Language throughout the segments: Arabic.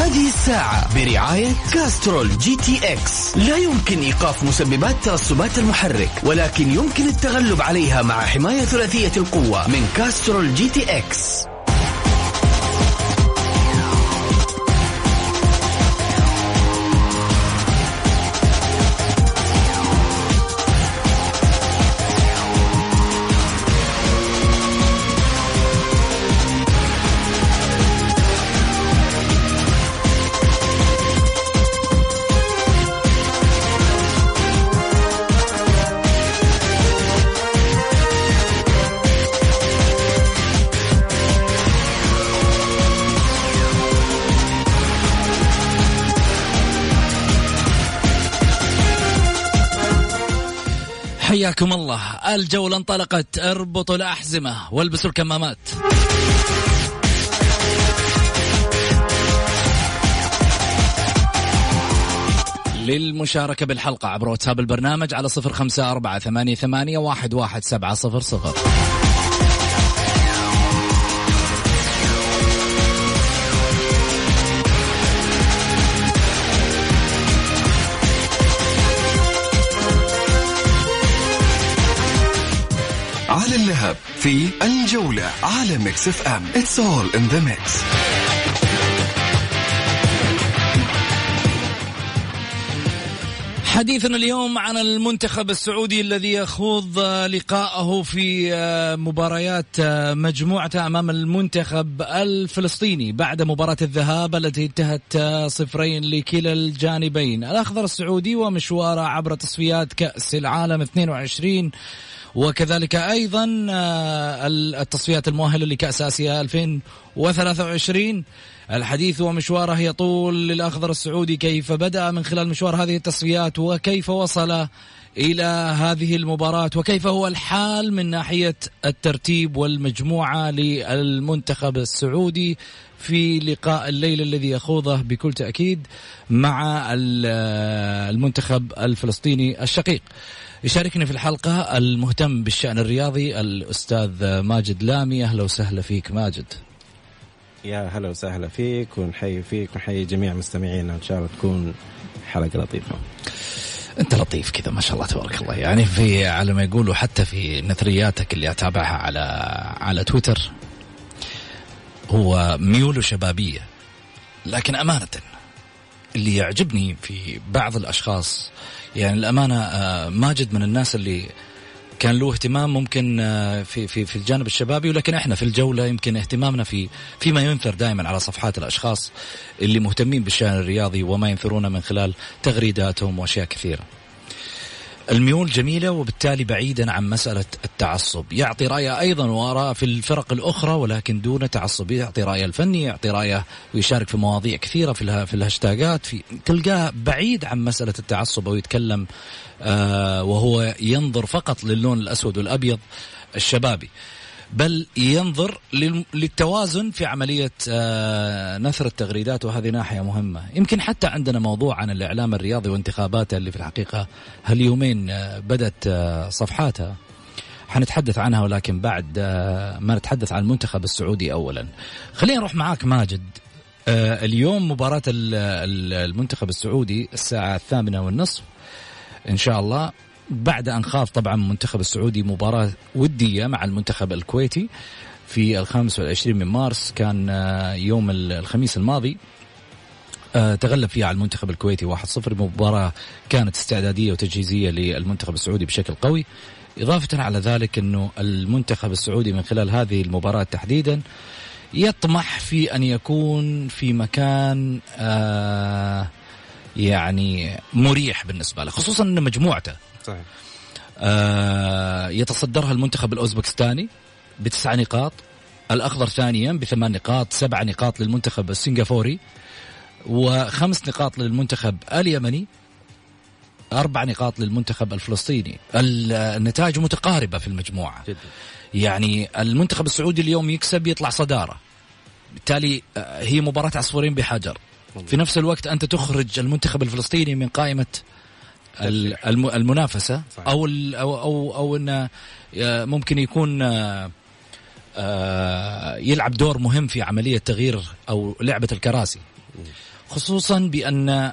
هذه الساعة برعاية كاسترول GTX. لا يمكن إيقاف مسببات ترسبات المحرك ولكن يمكن التغلب عليها مع حماية ثلاثية القوة من كاسترول GTX. حياكم الله. الجولة انطلقت اربطوا الأحزمة والبسوا الكمامات. للمشاركة بالحلقة عبر واتساب البرنامج على صفر خمسة أربعة ثمانية, ثمانية واحد, واحد سبعة صفر صفر. في الجولة على Mix FM It's all in the mix. حديثنا اليوم عن المنتخب السعودي الذي يخوض لقاءه في مباريات مجموعته أمام المنتخب الفلسطيني بعد مباراة الذهاب التي انتهت صفرين لكلا الجانبين. الأخضر السعودي ومشواره عبر تصفيات كأس العالم 22 وكذلك أيضا التصفيات المؤهلة لكأس آسيا 2023 الحديث ومشواره يطول للأخضر السعودي كيف بدأ من خلال مشوار هذه التصفيات وكيف وصل إلى هذه المباراة وكيف هو الحال من ناحية الترتيب والمجموعة للمنتخب السعودي في لقاء الليل الذي يخوضه بكل تأكيد مع المنتخب الفلسطيني الشقيق. يشاركني في الحلقة المهتم بالشأن الرياضي الأستاذ ماجد لامي. أهلا وسهلا فيك ماجد. يا هلا وسهلا فيك ونحيي فيك ونحيي جميع مستمعينا. إن شاء الله تكون حلقة لطيفة. أنت لطيف كذا ما شاء الله تبارك الله. يعني في على ما يقولوا حتى في نثرياتك اللي أتابعها على على تويتر هو ميوله شبابية لكن أمانة اللي يعجبني في بعض الأشخاص يعني الأمانة ماجد من الناس اللي كان له اهتمام ممكن في في في الجانب الشبابي ولكن إحنا في الجولة يمكن اهتمامنا في فيما ينثر دائما على صفحات الأشخاص اللي مهتمين بالشأن الرياضي وما ينثرونه من خلال تغريداتهم وأشياء كثيرة. الميول جميلة وبالتالي بعيدا عن مسألة التعصب. يعطي رأيه أيضا وآراء في الفرق الأخرى ولكن دون تعصب. يعطي رأيه الفني يعطي رأيه ويشارك في مواضيع كثيرة في, في الهاشتاجات. في تلقاه بعيد عن مسألة التعصب أو يتكلم آه وهو ينظر فقط للون الأسود والأبيض الشبابي. بل ينظر للتوازن في عملية نثر التغريدات وهذه ناحية مهمة. يمكن حتى عندنا موضوع عن الإعلام الرياضي وانتخاباته اللي في الحقيقة هاليومين بدأت صفحاتها. حنتحدث عنها ولكن بعد ما نتحدث عن المنتخب السعودي أولا. خلينا نروح معاك ماجد. اليوم مباراة المنتخب السعودي الساعة الثامنة والنصف. إن شاء الله بعد أن خاض طبعا المنتخب السعودي مباراة ودية مع المنتخب الكويتي في الخامس والعشرين من مارس. كان يوم الخميس الماضي تغلب فيها على المنتخب الكويتي 1-0 مباراة كانت استعدادية وتجهيزية للمنتخب السعودي بشكل قوي. إضافة على ذلك أنه المنتخب السعودي من خلال هذه المباراة تحديدا يطمح في أن يكون في مكان آه يعني مريح بالنسبة له خصوصا إن مجموعته صحيح. آه يتصدرها المنتخب الأوزبكستاني بتسع نقاط الأخضر ثانيا بثمان نقاط سبع نقاط للمنتخب السنغافوري وخمس نقاط للمنتخب اليمني أربع نقاط للمنتخب الفلسطيني. النتائج متقاربة في المجموعة. جدا. يعني المنتخب السعودي اليوم يكسب يطلع صدارة. بالتالي آه، هي مباراة عصفورين بحجر. في نفس الوقت أنت تخرج المنتخب الفلسطيني من قائمة ال- الم- المنافسة صحيح. أو ال- أو أو, أو أنه آه، ممكن يكون آه، آه، يلعب دور مهم في عملية تغيير أو لعبة الكراسي. خصوصا بأن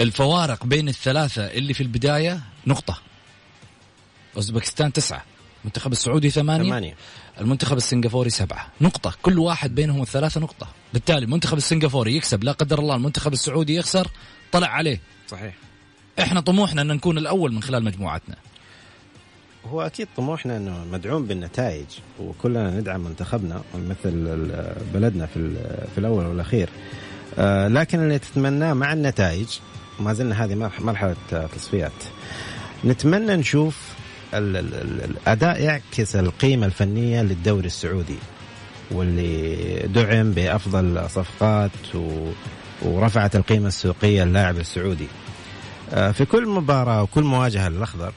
الفوارق بين الثلاثة اللي في البداية نقطة. أوزبكستان تسعة المنتخب السعودي ثمانية ثمانية. المنتخب السنغافوري سبعة. نقطة. كل واحد بينهم الثلاثة نقطة. بالتالي المنتخب السنغافوري يكسب لا قدر الله المنتخب السعودي يخسر طلع عليه. صحيح. إحنا طموحنا أن نكون الأول من خلال مجموعتنا. هو أكيد طموحنا أنه مدعوم بالنتائج وكلنا ندعم منتخبنا مثل بلدنا في في الأول والأخير. آه، لكن اللي تتمناه مع النتائج ما زلنا هذه مرح- مرحلة آه، تصفيات. نتمنى نشوف ال- ال- ال- الأداء يعكس القيمة الفنية للدوري السعودي واللي دعم بأفضل صفقات ورفعت القيمة السوقية للاعب السعودي. في كل مباراة وكل مواجهة للأخضر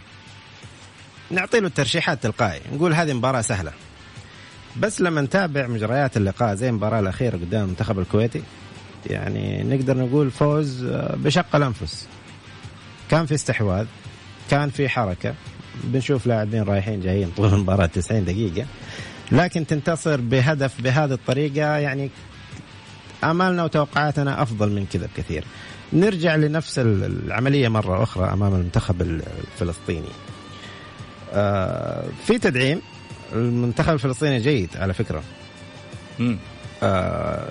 نعطي له الترشيحات تلقائي نقول هذه مباراة سهلة. بس لما نتابع مجريات اللقاء زي المباراة الأخيرة قدام المنتخب الكويتي يعني نقدر نقول فوز آه، بشق الأنفس. كان في استحواذ كان في حركة بنشوف لاعبين رايحين جايين طول المباراة 90 دقيقة لكن تنتصر بهدف بهذه الطريقة يعني آمالنا وتوقعاتنا أفضل من كذا بكثير. نرجع لنفس العملية مرة أخرى أمام المنتخب الفلسطيني. آه، في تدعيم. المنتخب الفلسطيني جيد على فكرة. آه،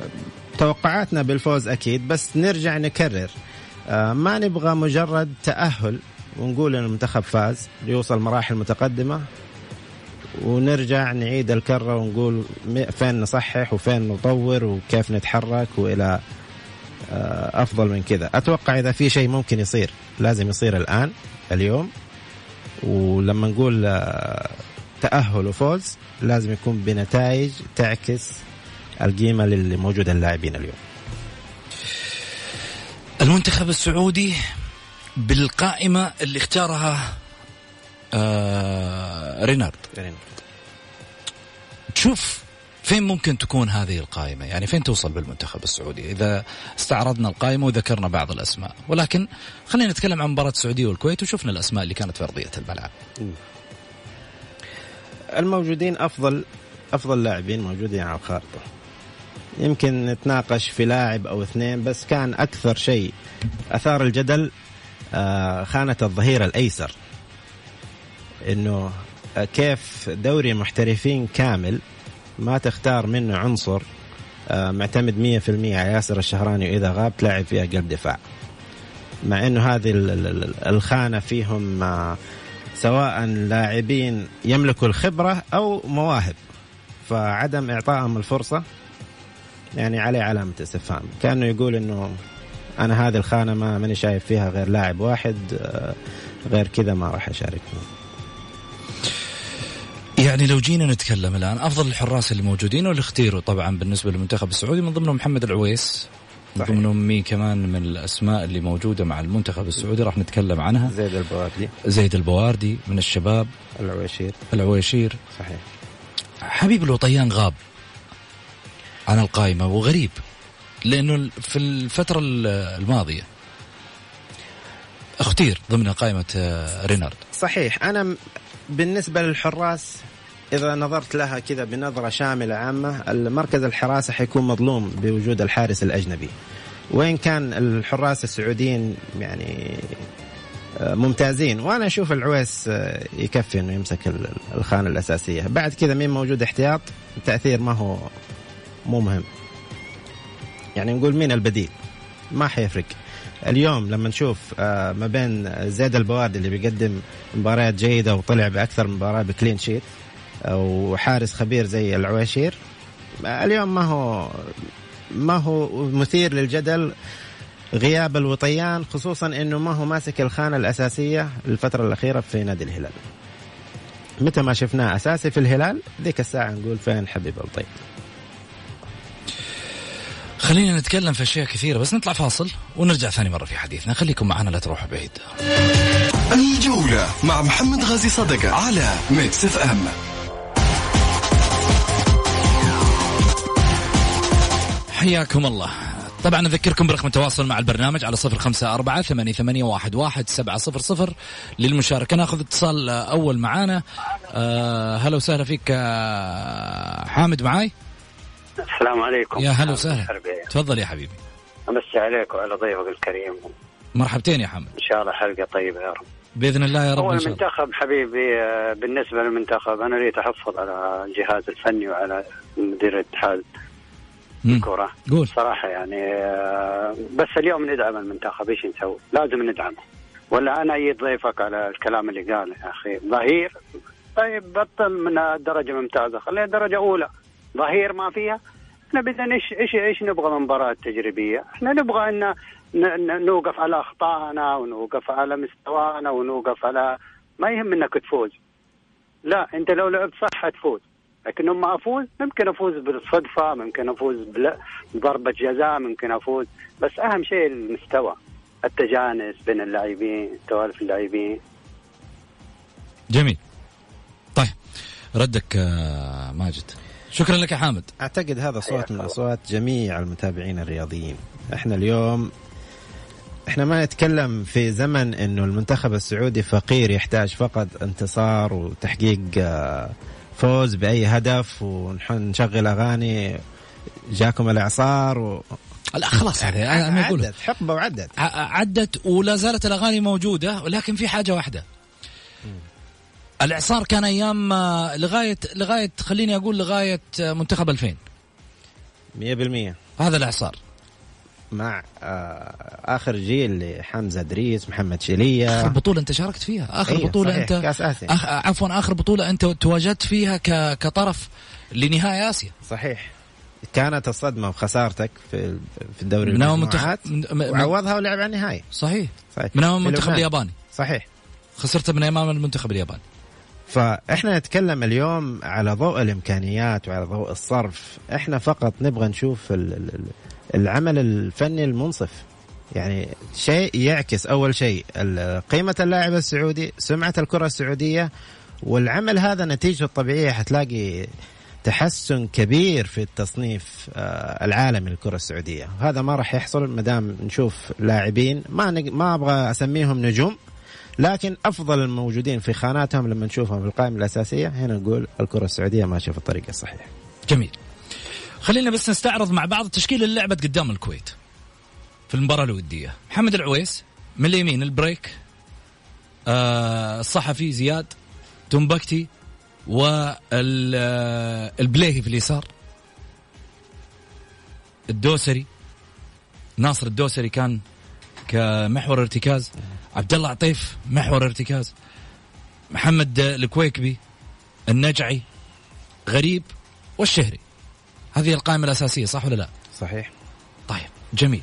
توقعاتنا بالفوز أكيد بس نرجع نكرر. آه، ما نبغى مجرد تأهل ونقول إن المنتخب فاز ليوصل مراحل متقدمة ونرجع نعيد الكرة ونقول فين نصحح وفين نطور وكيف نتحرك وإلى أفضل من كذا. أتوقع إذا في شيء ممكن يصير لازم يصير الآن اليوم. ولما نقول آه، تأهل وفوز لازم يكون بنتائج تعكس القيمة اللي موجودة اللاعبين اليوم. المنتخب السعودي بالقائمة اللي اختارها آه رينارد. تشوف فين ممكن تكون هذه القائمة؟ يعني فين توصل بالمنتخب السعودي؟ إذا استعرضنا القائمة وذكرنا بعض الأسماء. ولكن خلينا نتكلم عن مباراة السعودية والكويت وشفنا الأسماء اللي كانت في أرضية الملعب. الموجودين أفضل أفضل لاعبين موجودين على الخارطة. يمكن نتناقش في لاعب أو اثنين بس كان أكثر شيء أثار الجدل آه، خانة الظهير الأيسر. آه، كيف دوري محترفين كامل ما تختار منه عنصر آه، معتمد 100% على ياسر الشهراني وإذا غاب تلعب فيها قلب دفاع. مع إنه هذه ال- ال- ال- الخانة فيهم آه، سواء لاعبين يملكوا الخبرة أو مواهب. فعدم إعطائهم الفرصة يعني عليه علامة استفهام. كأنه يقول إنه أنا هذه الخانة ما ماني شايف فيها غير لاعب واحد آه، غير كذا ما راح اشارك فيه يعني لو جينا نتكلم الآن أفضل الحراس اللي موجودين واللي اختيروا طبعا بالنسبة للمنتخب السعودي من ضمنهم محمد العويس من صحيح. ضمنهم مين كمان من الأسماء اللي موجودة مع المنتخب السعودي راح نتكلم عنها. زيد البواردي. زيد البواردي من الشباب. العويشير. العويشير. صحيح. حبيب الوطيان غاب عن القائمة وغريب لأنه في الفترة الماضية اختير ضمن قائمة آه، رينارد. صحيح. أنا بالنسبة للحراس إذا نظرت لها كذا بنظرة شاملة عامة المركز الحراسه حيكون مظلوم بوجود الحارس الأجنبي. وين كان الحراس السعوديين يعني آه، ممتازين وأنا أشوف العويس آه، يكفي إنه يمسك ال- الخانة الأساسية. بعد كذا مين موجود احتياط التأثير ما هو مو مهم. يعني نقول مين البديل؟ ما حيفرق. اليوم لما نشوف آه، ما بين زيد البوادي اللي بيقدم مباريات جيدة وطلع بأكثر مباراة بكلين شيت وحارس خبير زي العويشير اليوم ما هو ما هو مثير للجدل غياب الوطيان خصوصا إنه ما هو ماسك الخانة الأساسية الفترة الأخيرة في نادي الهلال. متى ما شفناه أساسي في الهلال ذيك الساعة نقول فين حبيب الطيب. خلينا نتكلم في أشياء كثيرة بس نطلع فاصل ونرجع ثاني مرة في حديثنا. خليكم معنا لا تروحوا بعيد. الجولة مع محمد غازي صدقة على Mix FM حياكم الله. طبعا أذكركم برقم التواصل مع البرنامج على صفر خمسة أربعة ثمانية, ثمانية واحد, واحد سبعة صفر صفر. للمشاركة نأخذ اتصال أول معانا. أه هلا وسهلا فيك آه، حامد معاي؟ السلام عليكم. يا هلا وسهلا. تفضل يا حبيبي. أمسي عليك وعلى ضيفك الكريم. مرحبتين يا حمد إن شاء الله حلقة طيبة يا رب. بإذن الله يا رب هو إن. المنتخب حبيبي آه، بالنسبة للمنتخب أنا أريد أحفظ على الجهاز الفني وعلى مدير الاتحاد. الكره قول. صراحة يعني آه، بس اليوم ندعم المنتخب. إيش نسوي؟ لازم ندعمه. ولا أنا ايد ضيفك على الكلام اللي قاله يا أخي. ظهير. طيب بطل من الدرجه الممتازه خليها درجة أولى. ظهير ما فيها. إحنا بدنا إيش إيش إيش نبغى من مباراة تجريبية؟ إحنا نبغى إن نوقف على أخطائنا ونوقف على مستوانا ونوقف على ما يهم إنك تفوز. لا أنت لو لعبت صح حتفوز لكن لما أفوز. ممكن أفوز بالصدفة ممكن أفوز بضربة جزاء ممكن أفوز. بس أهم شيء المستوى التجانس بين اللاعبين توالف اللاعبين. جميل. طيب ردك آه، ماجد. شكرا لك يا حامد. أعتقد هذا صوت من أصوات جميع المتابعين الرياضيين. إحنا اليوم إحنا ما نتكلم في زمن إنه المنتخب السعودي فقير يحتاج فقط انتصار وتحقيق آه، فوز بأي هدف ونشغل أغاني جاكم الإعصار و... لا خلاص هذا أنا ما أقول عدت حقبة وعدت. عدت ولا زالت الأغاني موجودة ولكن في حاجة واحدة. الإعصار كان أيام آه، لغايه لغاية خليني أقول لغاية آه، منتخب 2000 100% هذا الإعصار. مع آه آخر جيل لحمزة ادريس محمد شيليه آخر بطولة أنت شاركت فيها. آخر أيوة، بطولة أنت. كأس آسيا. أخ... عفوا آخر بطولة أنت تواجدت فيها ك... كطرف لنهائي آسيا. صحيح. كانت الصدمة وخسارتك في في الدوري من المجموعات منتخب- من- من- وعوضها ولعب على النهائي. صحيح. صحيح. من امام في المنتخب. الياباني. صحيح. خسرت من أمام المنتخب الياباني. فإحنا نتكلم اليوم على ضوء الإمكانيات وعلى ضوء الصرف. إحنا فقط نبغى نشوف ال- ال- ال- العمل الفني المنصف. يعني شيء يعكس أول شيء قيمة اللاعب السعودي سمعة الكرة السعودية والعمل هذا نتيجته الطبيعيه حتلاقي تحسن كبير في التصنيف آه، العالمي للكرة السعودية. وهذا ما راح يحصل ما دام نشوف لاعبين. ما ما أبغى أسميهم نجوم لكن أفضل الموجودين في خاناتهم لما نشوفهم في القائمة الأساسية. هنا نقول الكرة السعودية ماشية في الطريق الصحيح. جميل. خلينا بس نستعرض مع بعض تشكيل اللي لعبت قدام الكويت. في المباراة الودية. محمد العويس من اليمين البريك آه الصحفي زياد تنبكتي والبليهي في اليسار الدوسري. ناصر الدوسري كان كمحور ارتكاز. عبد الله عطيف محور ارتكاز. محمد الكويكبي النجعي غريب والشهري. هذه القائمة الأساسية صح ولا لا؟ صحيح. طيب جميل.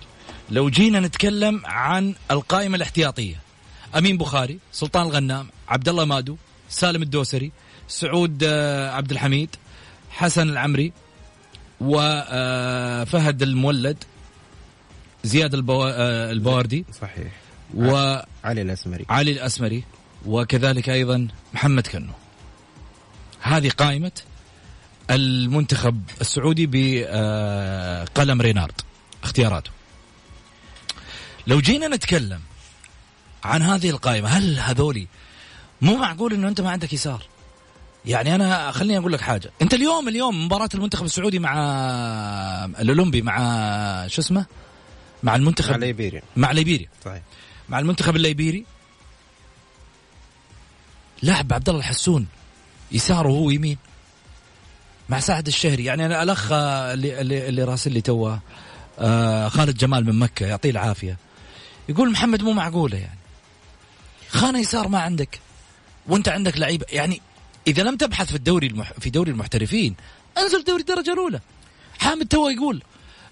لو جينا نتكلم عن القائمة الاحتياطية أمين بخاري سلطان الغنام عبد الله مادو سالم الدوسري سعود آه، عبد الحميد حسن العمري وفهد المولد زياد البو... آه، البواردي صحيح. وعلي علي الأسمري. الأسمري وكذلك أيضا محمد كنو. هذه قائمة المنتخب السعودي بقلم رينارد. اختياراته. لو جينا نتكلم عن هذه القائمة هل هذولي مو معقول إنه أنت ما عندك يسار؟ يعني أنا خليني أقول لك حاجة. أنت اليوم اليوم مباراة المنتخب السعودي مع الأولمبي مع شو اسمه؟ مع المنتخب مع ليبيريا. مع ليبيريا. صحيح. مع المنتخب الليبيري. لاعب عبد الله الحسون. يساره هو يمين. مع سعد الشهري. يعني أنا الأخ اللي اللي, راسل لي توه آه خالد جمال من مكة يعطيه العافية. يقول محمد مو معقولة يعني. خانة يسار ما عندك وأنت عندك لعيبه يعني إذا لم تبحث في الدوري المح... في دوري المحترفين انزل دوري الدرجة الأولى. حامد تو يقول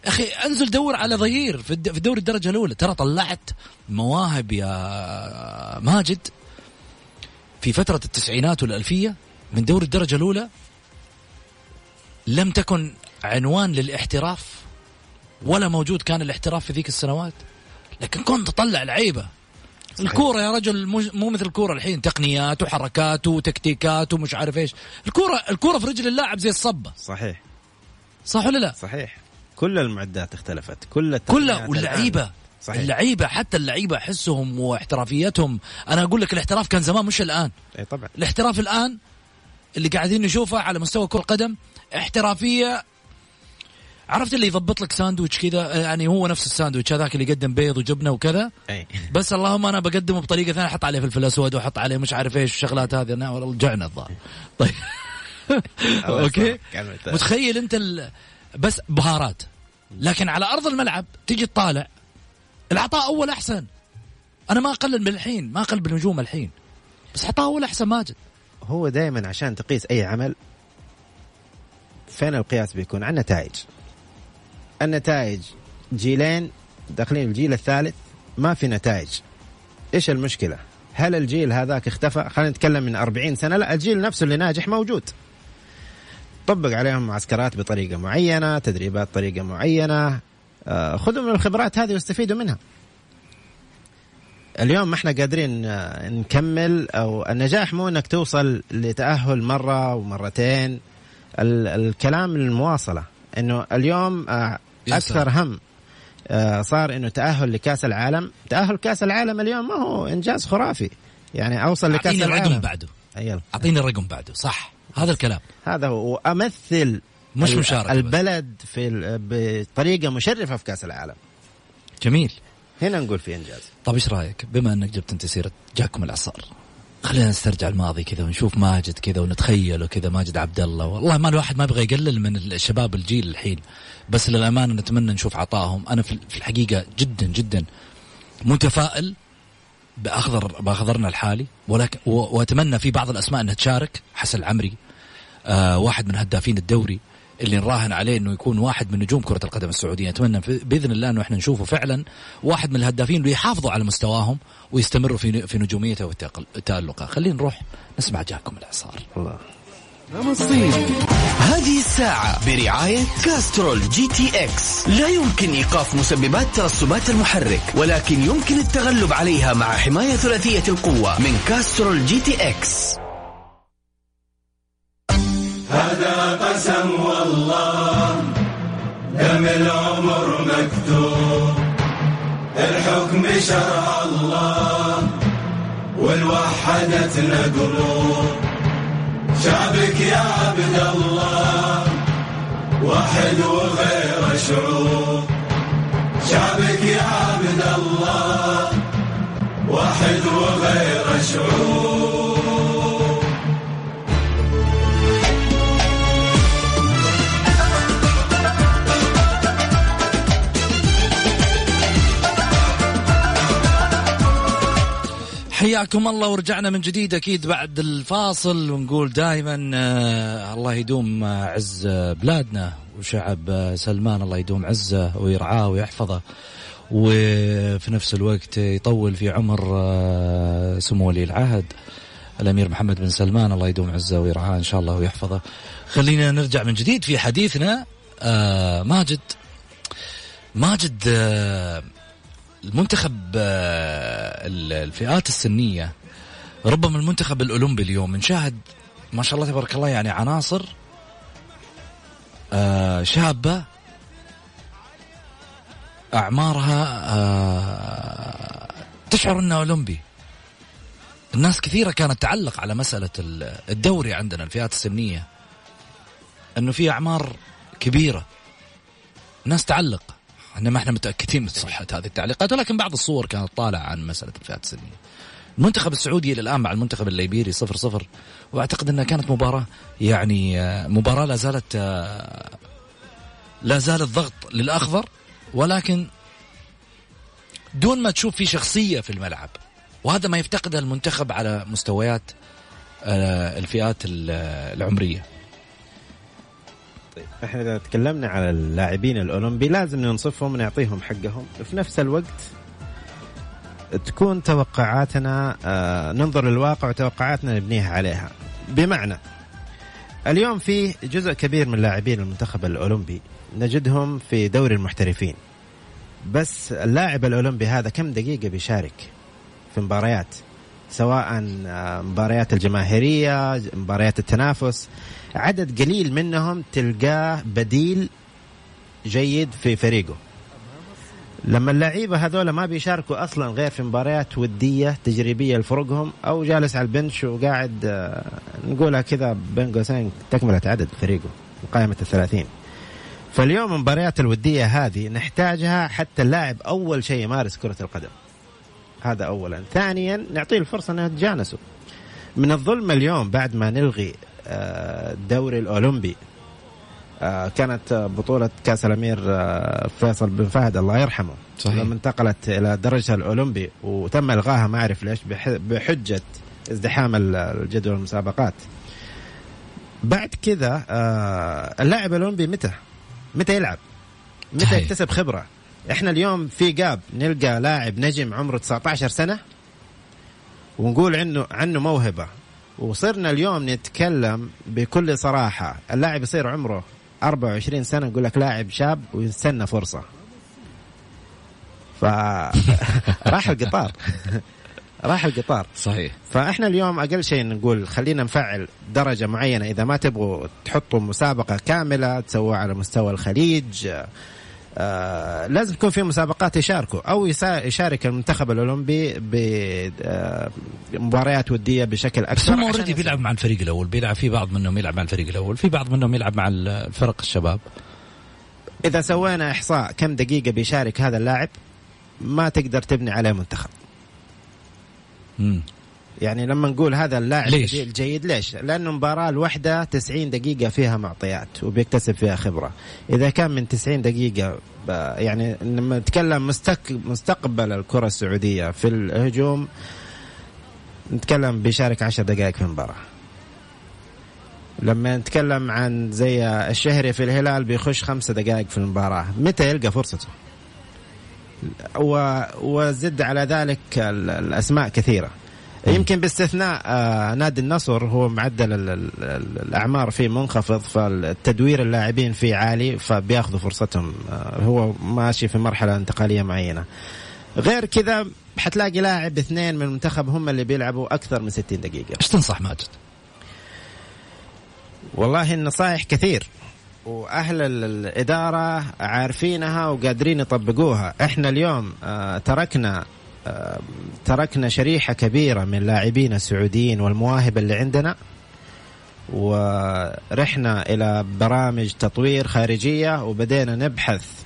أخي انزل دور على ظهير في دوري الدرجة الأولى. ترى طلعت مواهب يا ماجد في فترة التسعينات والألفية من دوري الدرجة الأولى. لم تكن عنوان للاحتراف ولا موجود كان الاحتراف في ذيك السنوات؟ لكن كنت تطلع لعيبه الكورة يا رجل مو مثل الكورة الحين. تقنيات وحركات وتكتيكات ومش عارف إيش. الكورة الكورة في رجل اللاعب زي الصبة. صحيح. صح ولا لا؟ صحيح. كل المعدات اختلفت. كل واللعيبة الآن. صحيح. اللعيبة حتى اللعيبة أحسهم واحترافيتهم. أنا أقول لك الاحتراف كان زمان مش الآن. اي طبعا. الاحتراف الآن اللي قاعدين نشوفه على مستوى كرة القدم احترافية. عرفت اللي يضبط لك ساندويتش كذا؟ يعني هو نفس الساندويتش هذاك اللي يقدم بيض وجبنة وكذا. أي. بس اللهم أنا بقدمه بطريقة ثانية أحط عليه فلفل أسود وأحط عليه مش عارف إيش الشغلات هذه. أنا والله رجعنا الظاهر. طيب. okay. متخيل أنت ال... بس بهارات. لكن على أرض الملعب تيجي تطالع العطاء أول أحسن. أنا ما أقلل من الحين ما أقلل بالنجوم الحين. بس عطاء أول أحسن ماجد. هو دائما عشان تقيس أي عمل فين القياس بيكون؟ على النتائج. النتائج جيلين داخلين الجيل الثالث ما في نتائج. إيش المشكلة؟ هل الجيل هذاك اختفى؟ خلينا نتكلم من 40 سنة. لا الجيل نفسه اللي ناجح موجود. طبق عليهم معسكرات بطريقة معينة تدريبات بطريقة معينة. آه، خذوا من الخبرات هذه واستفيدوا منها. اليوم ما إحنا قادرين آه، نكمل أو النجاح مو إنك توصل لتأهل مرة ومرتين. الكلام المواصلة. إنه اليوم آه، أكثر هم آه، صار إنه تأهل لكأس العالم. تأهل كأس العالم اليوم ما هو إنجاز خرافي. يعني أوصل لكأس أعطيني الرقم العالم. بعده. يلا. أعطيني الرقم بعده. صح. هذا الكلام. هذا هو. وأمثل مش مشاركة. البلد في بطريقة مشرفة في كأس العالم. جميل. هنا نقول في إنجاز. طيب إيش رأيك؟ بما إنك جبت انت سيره جاكم الاعصار خلينا نسترجع الماضي كذا ونشوف ماجد كذا ونتخيله كذا ماجد عبد الله. والله ما الواحد ما يبغى يقلل من الشباب الجيل الحين بس للأمانة نتمنى نشوف عطائهم أنا في الحقيقة جدا جدا متفائل باخضر بأخضرنا الحالي ولكن وأتمنى في بعض الأسماء إنها تشارك. حسن العمري آه واحد من هدافين الدوري اللي نراهن عليه إنه يكون واحد من نجوم كرة القدم السعودية. اتمنى بإذن الله إنه إحنا نشوفه فعلا واحد من الهدافين اللي يحافظوا على مستواهم ويستمروا في في نجوميته وتالقه خلينا نروح نسمع جاكم الإعصار. الله. هذه الساعة برعاية Castrol GTX. لا يمكن إيقاف مسببات ترسبات المحرك ولكن يمكن التغلب عليها مع حماية ثلاثية القوة من Castrol GTX. قسم والله دم العمر مكتوب. الحكم شرع الله والوحدتنا قلوب. شعبك يا عبد الله واحد وغير شعوب. شعبك يا عبد الله واحد وغير شعوب. حياكم الله ورجعنا من جديد أكيد بعد الفاصل ونقول دائما آه الله يدوم آه، عز آه، بلادنا وشعب سلمان الله يدوم عزه ويرعاه ويحفظه وفي نفس الوقت يطول في عمر سمو ولي العهد الأمير محمد بن سلمان الله يدوم عزه ويرعاه إن شاء الله ويحفظه. خلينا نرجع من جديد في حديثنا ماجد. ماجد المنتخب آه، ال- الفئات السنية ربما المنتخب الأولمبي اليوم نشاهد ما شاء الله تبارك الله يعني عناصر آه، شابة أعمارها آه، تشعر أنها أولمبي. الناس كثيرة كانت تعلق على ال- الدوري عندنا الفئات السنية أنه في أعمار كبيرة. الناس تعلق. إحنا ما إحنا متأكدين من صحة هذه التعليقات ولكن بعض الصور كانت طالعة عن مسألة الفئات السنية. المنتخب السعودي إلى الآن مع المنتخب الليبيري صفر صفر وأعتقد إنها كانت مباراة يعني آه، مباراة لا زالت آه، لا زال الضغط للأخضر ولكن دون ما تشوف في شخصية في الملعب وهذا ما يفتقده المنتخب على مستويات آه، الفئات ال- العمرية. طيب. إحنا إذا تكلمنا على اللاعبين الأولمبي لازم ننصفهم ونعطيهم حقهم. في نفس الوقت تكون توقعاتنا آه ننظر للواقع وتوقعاتنا نبنيها عليها. بمعنى اليوم في جزء كبير من لاعبين المنتخب الأولمبي نجدهم في دوري المحترفين. بس اللاعب الأولمبي هذا كم دقيقة بيشارك في مباريات؟ سواء آه، مباريات الجماهيرية مباريات التنافس. عدد قليل منهم تلقاه بديل جيد في فريقه. لما اللعيبة هذول ما بيشاركوا أصلا غير في مباريات ودية تجريبية لفرقهم أو جالس على البنش وقاعد آه، نقولها كذا بين قوسين تكملة عدد فريقه قائمة الثلاثين. فاليوم المباريات الودية هذه نحتاجها حتى اللاعب أول شيء يمارس كرة القدم. هذا اولا. ثانيا نعطيه الفرصة انه يتجانسوا من الظلم اليوم بعد ما نلغي آه، الدوري الأولمبي آه، كانت بطولة كأس الأمير آه، فيصل بن فهد الله يرحمه. صحيح. لما انتقلت إلى درجة الأولمبي وتم إلغاها ما أعرف ليش بحجة ازدحام الجدول المسابقات. بعد كذا اللاعب الأولمبي متى؟ متى يلعب؟ متى صحيح. يكتسب خبرة؟ إحنا اليوم في جاب نلقى لاعب نجم عمره 19 سنة ونقول عنه عنه موهبة. وصرنا اليوم نتكلم بكل صراحة. اللاعب يصير عمره 24 سنة نقول لك لاعب شاب ويستنى فرصة. فراح القطار. راح القطار. صحيح. فاحنا اليوم أقل شيء نقول خلينا نفعل درجة معينة. إذا ما تبغوا تحطوا مسابقة كاملة تسووها على مستوى الخليج آه لازم يكون في مسابقات يشاركوا أو يشارك المنتخب الأولمبي بمباريات آه، ودية بشكل أكثر. بس هم اوريدي بيلعب مع الفريق الأول بيلعب في بعض منهم يلعب مع الفريق الأول في بعض منهم يلعب مع الفرق الشباب. إذا سوينا إحصاء كم دقيقة بيشارك هذا اللاعب ما تقدر تبني عليه منتخب. مم. يعني لما نقول هذا اللاعب ليش؟ الجيد ليش؟ لأنه مباراة الواحده 90 دقيقة فيها معطيات وبيكتسب فيها خبرة، إذا كان من 90 دقيقة يعني لما نتكلم مستقبل الكرة السعودية في الهجوم نتكلم بيشارك 10 دقائق في المباراه. لما نتكلم عن زي الشهري في الهلال بيخش خمسة دقائق في المباراة متى يلقى فرصته وزد على ذلك الأسماء كثيرة يمكن باستثناء آه نادي النصر هو معدل الأعمار فيه منخفض فالتدوير اللاعبين فيه عالي فبياخذوا فرصتهم آه هو ماشي في مرحلة انتقالية معينة. غير كذا حتلاقي لاعب اثنين من المنتخب هم اللي بيلعبوا أكثر من 60 دقيقة. إيش تنصح ماجد؟ والله النصائح كثير وأهل الإدارة عارفينها وقادرين يطبقوها. إحنا اليوم آه تركنا تركنا شريحة كبيرة من لاعبين السعوديين والمواهب اللي عندنا ورحنا إلى برامج تطوير خارجية وبدينا نبحث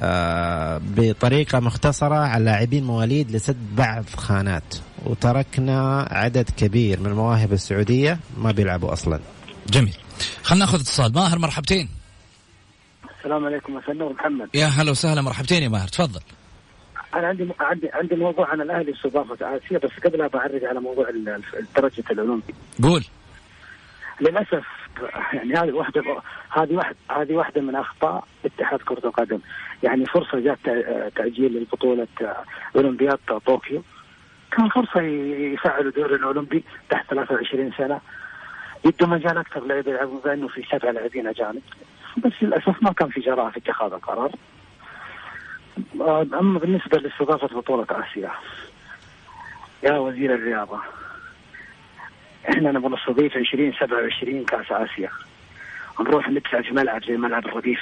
آه، بطريقة مختصرة على لاعبين مواليد لسد بعض خانات. وتركنا عدد كبير من المواهب السعودية ما بيلعبوا أصلا. جميل. خلنا ناخذ اتصال. ماهر مرحبتين. السلام عليكم مساء محمد. يا هلا وسهلا مرحبتين يا ماهر تفضل. أنا عندي عندي عندي موضوع عن الأهلي واستضافه آسيا بس قبلها بعرج على موضوع درجة الأولمبي. قول. للأسف يعني هذه واحدة هذه واحدة هذه واحدة من أخطاء اتحاد كرة القدم. يعني فرصة جات تأجيل لبطولة أولمبياد طوكيو. كان فرصة يفعلوا دور الأولمبي تحت 23 سنة. يدوا مجال أكثر لعيبه يلعبون بانه في سبع لاعبين أجانب. بس للأسف ما كان في جراءة في اتخاذ القرار. أما بالنسبة لاستضافة بطولة آسيا يا وزير الرياضة إحنا نبغى نستضيف 2027 كأس آسيا. نروح ندفع في ملعب زي ملعب الرديف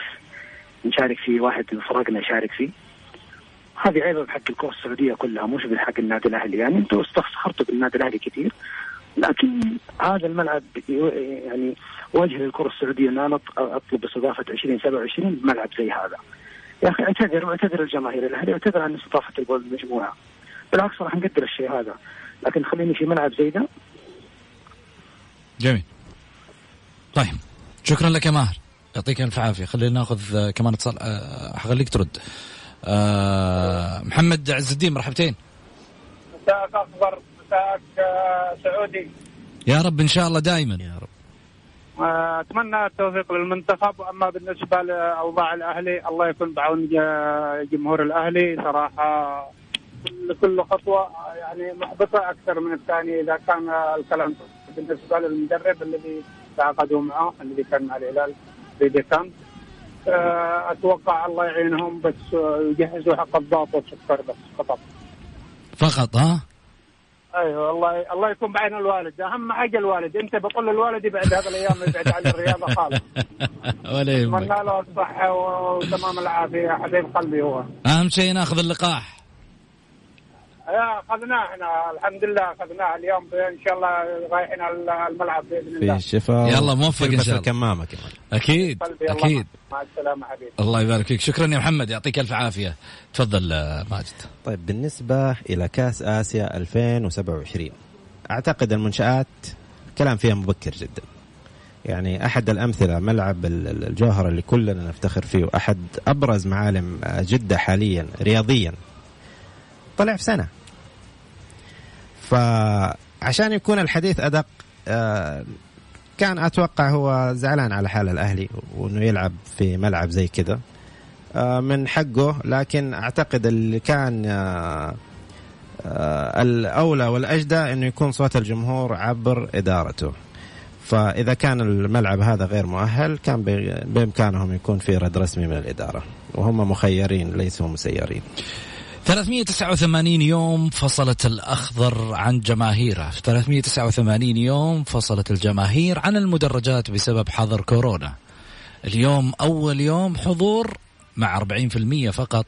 نشارك فيه واحد من فرقنا يشارك فيه. هذه عيبة بحق الكرة السعودية كلها مش بحق النادي الأهلي. يعني أنتم استخسرتوا بالنادي الأهلي كثير لكن هذا الملعب يعني وجه للكرة السعودية إن أنا أطلب استضافة 2027 ملعب زي هذا. يا أخي اعتذر واعتذر الجماهير. الأهلي اعتذر عن استضافة الجول المجموعة. بالعكس راح نقدر الشيء هذا. لكن خليني في ملعب زي ده جميل. طيب شكرا لك يا ماهر. يعطيك ألف عافية. خلينا ناخذ آه، كمان اتصال آه، حخليك ترد. أه محمد عز الدين مرحبتين. مساءك اخضر مساءك سعودي. يا رب إن شاء الله دائما يا رب. آه، أتمنى التوفيق للمنتخب وأما بالنسبة لأوضاع الأهلي الله يكون بعون جمهور الأهلي. صراحة كل خطوة يعني محبطة أكثر من الثانية إذا كان الكلام بالنسبة للمدرب الذي تعاقدوا معه الذي كان مع الهلال في ديكان. آه، أتوقع الله يعينهم بس يجهزوا حق الضغط والسكر بس فقط. فقط ها؟ أيوه الله الله يكون بعين الوالد. أهم حاجة الوالد. أنت بقول للوالد يبعد هذه الأيام يبعد عن الرياضة خالص. ولا يهمك. أتمنى له الصحة وتمام العافية. حبيب قلبي هو. أهم شيء نأخذ اللقاح. أخذناه إحنا الحمد لله أخذناه اليوم ان شاء الله رايحين على الملعب بإذن الله. في الشفاء يلا موفق إن تلبس شاء الله. الكمامة كمان. أكيد أكيد. مع السلامة حبيبي. الله يبارك فيك. شكرا يا محمد يعطيك ألف عافية. تفضل آه، ماجد. طيب بالنسبة إلى كأس آسيا 2027 أعتقد المنشآت كلام فيها مبكر جدا. يعني أحد الأمثلة ملعب ال- ال- الجوهرة اللي كلنا نفتخر فيه وأحد أبرز معالم آه، جدة حاليا رياضيا. طلع في سنة. فعشان يكون الحديث أدق آه، كان أتوقع هو زعلان على حال الأهلي وأنه يلعب في ملعب زي كذا آه، من حقه. لكن أعتقد اللي كان آه، الأولى والأجدى إنه يكون صوت الجمهور عبر إدارته. فإذا كان الملعب هذا غير مؤهل كان بإمكانهم يكون في رد رسمي من الإدارة. وهم مخيرين ليسوا مسيرين. 389 يوم فصلت الأخضر عن جماهيره. 389 يوم فصلت الجماهير عن المدرجات بسبب حظر كورونا. اليوم أول يوم حضور مع 40% فقط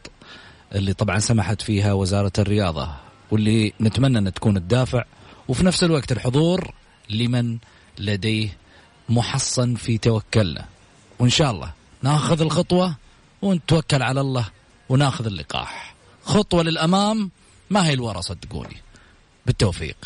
اللي طبعا سمحت فيها وزارة الرياضة واللي نتمنى أن تكون الدافع. وفي نفس الوقت الحضور لمن لديه محصن في توكلنا وإن شاء الله ناخذ الخطوة ونتوكل على الله وناخذ اللقاح. خطوة للأمام ما هي الورا صدقوني بالتوفيق.